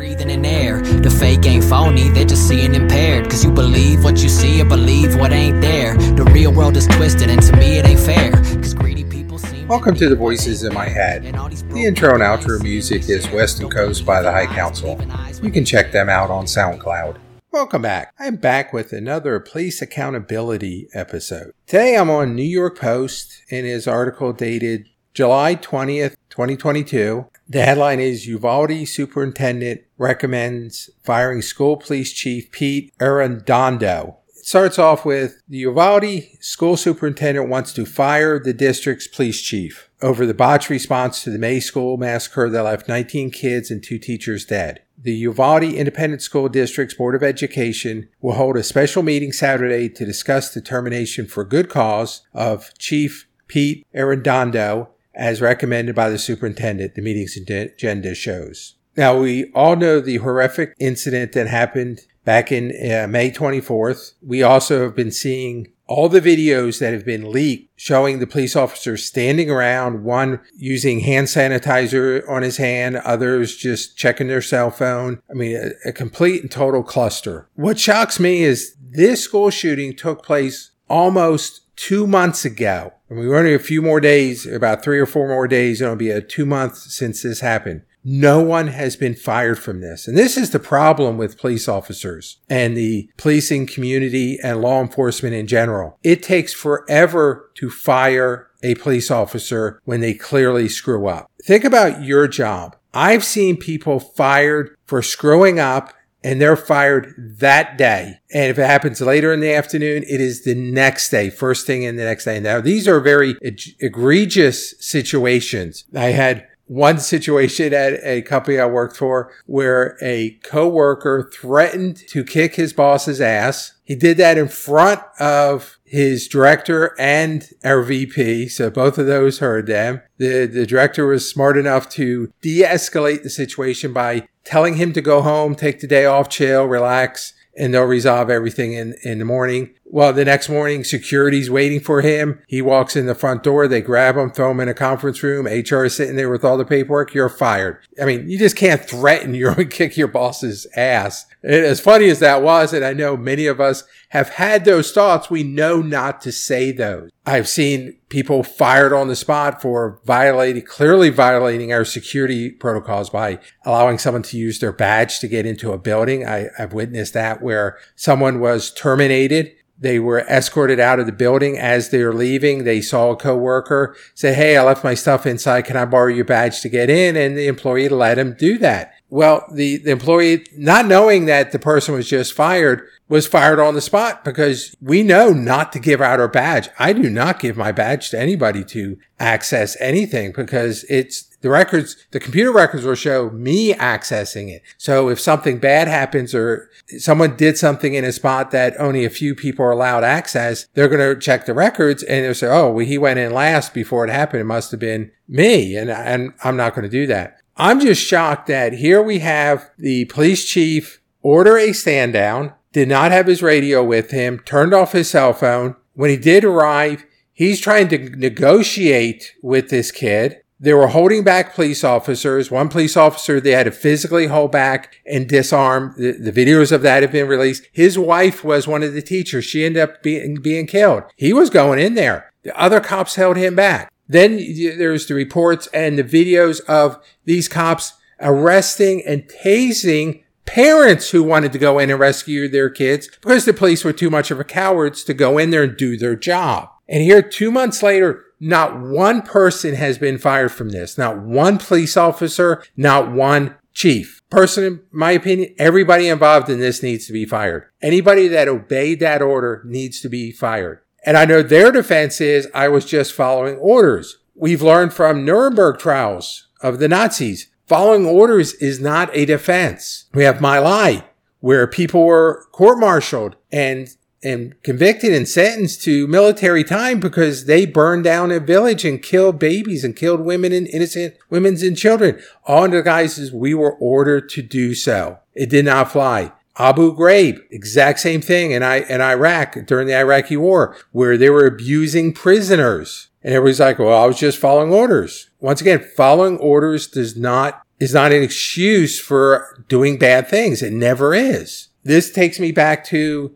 breathing in air. The fake ain't phony, they're just seeing impaired. Cause you believe what you see or believe what ain't there. The real world is twisted, and to me it ain't fair. Cause greedy people seem. Welcome to the Voices in My Head. The intro and outro music is Western Coast by the High Council. You can check them out on SoundCloud. Welcome back. I'm back with another police accountability episode. Today I'm on New York Post in his article dated July 20th, 2022. The headline is Uvalde Superintendent recommends firing school police chief Pete Arredondo. It starts off with the Uvalde school superintendent wants to fire the district's police chief over the botched response to the May school massacre that left 19 kids and two teachers dead. The Uvalde Independent School District's Board of Education will hold a special meeting Saturday to discuss the termination for good cause of Chief Pete Arredondo as recommended by the superintendent, the meeting's agenda shows. Now, we all know the horrific incident that happened back in uh, May 24th. We also have been seeing all the videos that have been leaked showing the police officers standing around, one using hand sanitizer on his hand, others just checking their cell phone. I mean, a, a complete and total cluster. What shocks me is this school shooting took place almost two months ago. Were only a few more days, about three or four more days, and it'll be a two months since this happened. No one has been fired from this. And this is the problem with police officers and the policing community and law enforcement in general. It takes forever to fire a police officer when they clearly screw up. Think about your job. I've seen people fired for screwing up and they're fired that day. And if it happens later in the afternoon, it is the next day, first thing in the next day. Now, these are very egregious situations. I had one situation at a company I worked for where a coworker threatened to kick his boss's ass. He did that in front of his director and our VP. So both of those heard them. The, the director was smart enough to de-escalate the situation by telling him to go home, take the day off, chill, relax and they'll resolve everything in, in the morning. Well, the next morning, security's waiting for him. He walks in the front door. They grab him, throw him in a conference room. HR is sitting there with all the paperwork. You're fired. I mean, you just can't threaten to kick your boss's ass. And as funny as that was, and I know many of us have had those thoughts, we know not to say those. I've seen people fired on the spot for violating, clearly violating our security protocols by allowing someone to use their badge to get into a building. I, I've witnessed that where someone was terminated they were escorted out of the building as they're leaving. They saw a coworker say, Hey, I left my stuff inside. Can I borrow your badge to get in? And the employee let him do that. Well, the, the employee, not knowing that the person was just fired, was fired on the spot because we know not to give out our badge. I do not give my badge to anybody to access anything because it's the records, the computer records will show me accessing it. So if something bad happens or someone did something in a spot that only a few people are allowed access, they're going to check the records and they'll say, oh, well, he went in last before it happened. It must have been me. And, and I'm not going to do that. I'm just shocked that here we have the police chief order a stand down, did not have his radio with him, turned off his cell phone. When he did arrive, he's trying to negotiate with this kid. They were holding back police officers. One police officer they had to physically hold back and disarm. The, the, videos of that have been released. His wife was one of the teachers. She ended up being, being killed. He was going in there. The other cops held him back. Then there's the reports and the videos of these cops arresting and tasing parents who wanted to go in and rescue their kids because the police were too much of a cowards to go in there and do their job. And here, two months later, not one person has been fired from this. Not one police officer, not one chief. Person, in my opinion, everybody involved in this needs to be fired. Anybody that obeyed that order needs to be fired. And I know their defense is I was just following orders. We've learned from Nuremberg trials of the Nazis. Following orders is not a defense. We have My Lai, where people were court-martialed and and convicted and sentenced to military time because they burned down a village and killed babies and killed women and innocent women and children. All under the guises we were ordered to do so. It did not fly. Abu Ghraib, exact same thing in, I, in Iraq during the Iraqi war, where they were abusing prisoners. And everybody's like, well, I was just following orders. Once again, following orders does not is not an excuse for doing bad things. It never is. This takes me back to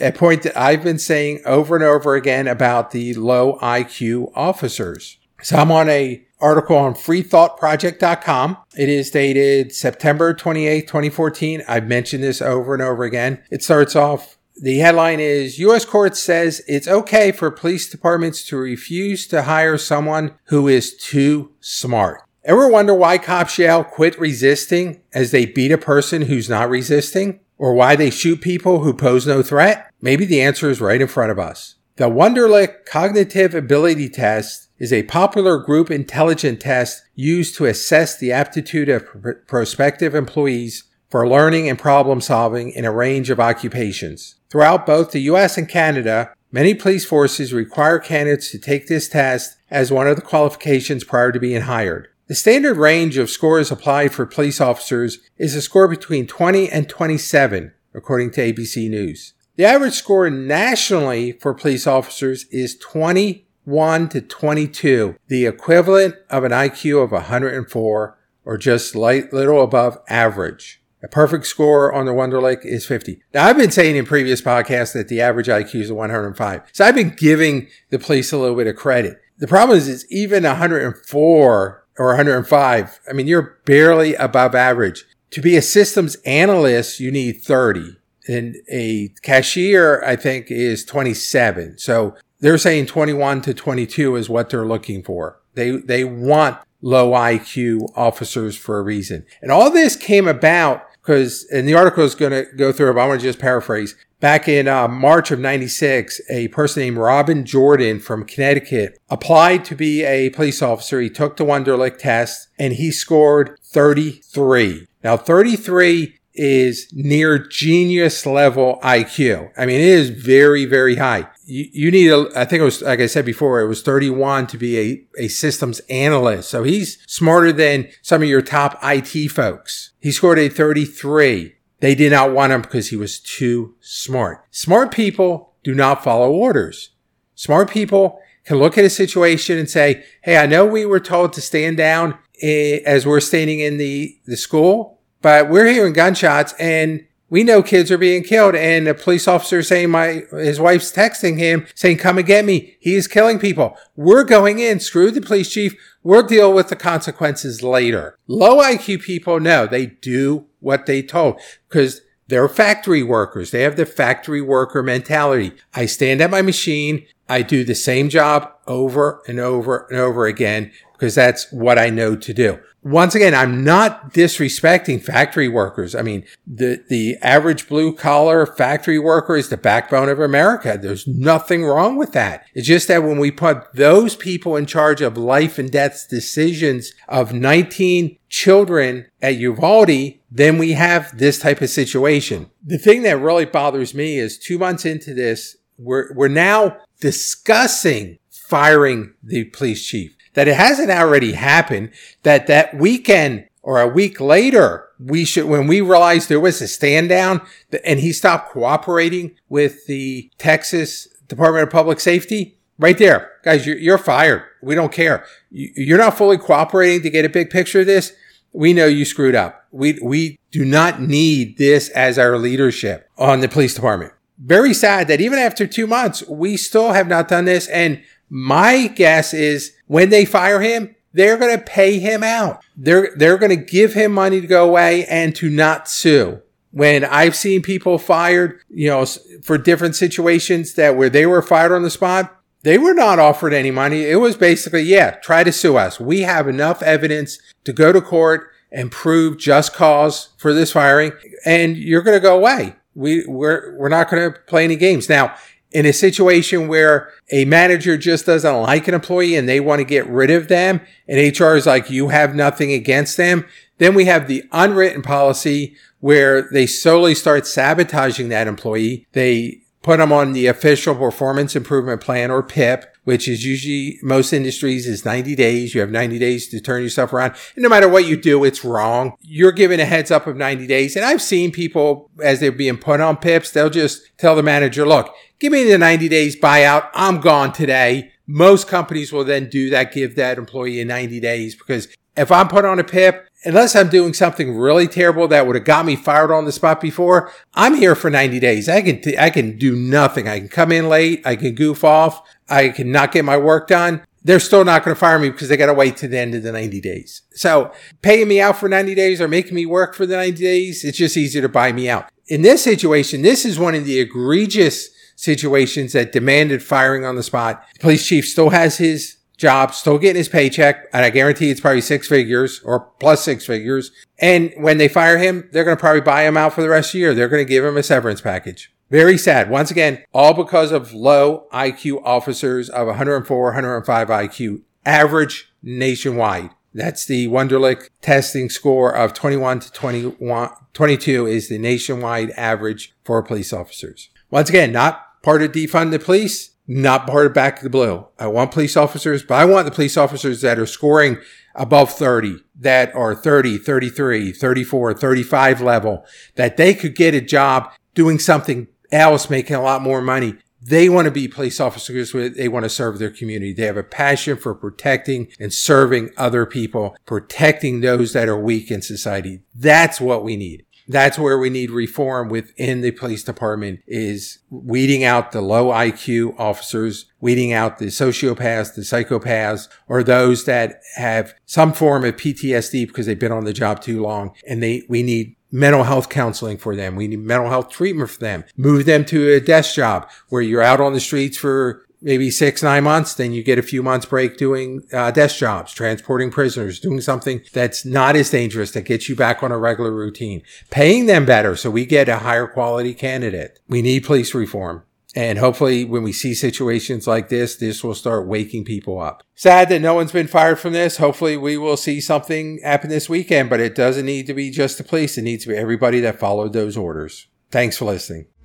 a point that I've been saying over and over again about the low IQ officers. So I'm on a article on freethoughtproject.com. It is dated September 28, 2014. I've mentioned this over and over again. It starts off the headline is U.S. court says it's okay for police departments to refuse to hire someone who is too smart. Ever wonder why cops yell quit resisting as they beat a person who's not resisting? Or why they shoot people who pose no threat? Maybe the answer is right in front of us. The Wonderlic Cognitive Ability Test is a popular group intelligence test used to assess the aptitude of pr- prospective employees for learning and problem solving in a range of occupations. Throughout both the US and Canada, many police forces require candidates to take this test as one of the qualifications prior to being hired. The standard range of scores applied for police officers is a score between 20 and 27, according to ABC News. The average score nationally for police officers is 21 to 22, the equivalent of an IQ of 104 or just light little above average. A perfect score on the Wonderlic is 50. Now, I've been saying in previous podcasts that the average IQ is 105. So I've been giving the police a little bit of credit. The problem is, it's even 104 or 105. I mean, you're barely above average. To be a systems analyst, you need 30. And a cashier, I think, is 27. So they're saying 21 to 22 is what they're looking for. They, they want low IQ officers for a reason. And all this came about because, and the article is going to go through but I want to just paraphrase. Back in uh, March of 96, a person named Robin Jordan from Connecticut applied to be a police officer. He took the Wonderlic test and he scored 33. Now, 33 is near genius level IQ. I mean, it is very, very high. You, you need a, I think it was, like I said before, it was 31 to be a, a systems analyst. So he's smarter than some of your top IT folks. He scored a 33. They did not want him because he was too smart. Smart people do not follow orders. Smart people can look at a situation and say, Hey, I know we were told to stand down eh, as we're standing in the, the school but we're hearing gunshots and we know kids are being killed and a police officer saying my his wife's texting him saying come and get me. He is killing people. We're going in screw the police chief. We'll deal with the consequences later. Low iq people know. They do what they told because they're factory workers. They have the factory worker mentality. I stand at my machine. I do the same job over and over and over again because that's what i know to do once again, I'm not disrespecting factory workers. I mean, the, the average blue collar factory worker is the backbone of America. There's nothing wrong with that. It's just that when we put those people in charge of life and death decisions of 19 children at Uvalde, then we have this type of situation. The thing that really bothers me is two months into this, we're, we're now discussing firing the police chief that it hasn't already happened, that that weekend or a week later, we should, when we realized there was a stand down and he stopped cooperating with the Texas Department of Public Safety, right there, guys, you're, you're fired. We don't care. You're not fully cooperating to get a big picture of this. We know you screwed up. We, we do not need this as our leadership on the police department. Very sad that even after two months, we still have not done this. And my guess is when they fire him, they're going to pay him out. They're, they're going to give him money to go away and to not sue. When I've seen people fired, you know, for different situations that where they were fired on the spot, they were not offered any money. It was basically, yeah, try to sue us. We have enough evidence to go to court and prove just cause for this firing and you're going to go away. We, we're, we're not going to play any games. Now, in a situation where a manager just doesn't like an employee and they want to get rid of them and HR is like, you have nothing against them. Then we have the unwritten policy where they solely start sabotaging that employee. They put them on the official performance improvement plan or PIP which is usually most industries is 90 days. You have 90 days to turn yourself around. And no matter what you do, it's wrong. You're given a heads up of 90 days. And I've seen people as they're being put on PIPs, they'll just tell the manager, look, give me the 90 days buyout. I'm gone today. Most companies will then do that, give that employee a 90 days because if I'm put on a PIP unless I'm doing something really terrible that would have got me fired on the spot before, I'm here for 90 days. I can, t- I can do nothing. I can come in late. I can goof off. I can not get my work done. They're still not going to fire me because they got to wait to the end of the 90 days. So paying me out for 90 days or making me work for the 90 days, it's just easier to buy me out. In this situation, this is one of the egregious situations that demanded firing on the spot. The police chief still has his job, still getting his paycheck, and I guarantee it's probably six figures or plus six figures. And when they fire him, they're going to probably buy him out for the rest of the year. They're going to give him a severance package. Very sad. Once again, all because of low IQ officers of 104, 105 IQ, average nationwide. That's the Wonderlic testing score of 21 to 21, 22 is the nationwide average for police officers. Once again, not part of defund the police, not part of back to the blue. I want police officers, but I want the police officers that are scoring above 30, that are 30, 33, 34, 35 level, that they could get a job doing something else, making a lot more money. They want to be police officers. They want to serve their community. They have a passion for protecting and serving other people, protecting those that are weak in society. That's what we need that's where we need reform within the police department is weeding out the low IQ officers, weeding out the sociopaths, the psychopaths, or those that have some form of PTSD because they've been on the job too long. And they, we need mental health counseling for them. We need mental health treatment for them. Move them to a desk job where you're out on the streets for maybe six, nine months. Then you get a few months break doing uh, desk jobs, transporting prisoners, doing something that's not as dangerous that gets you back on a regular routine, paying them better so we get a higher quality candidate. We need police reform. And hopefully when we see situations like this, this will start waking people up. Sad that no one's been fired from this. Hopefully we will see something happen this weekend, but it doesn't need to be just the police. It needs to be everybody that followed those orders. Thanks for listening.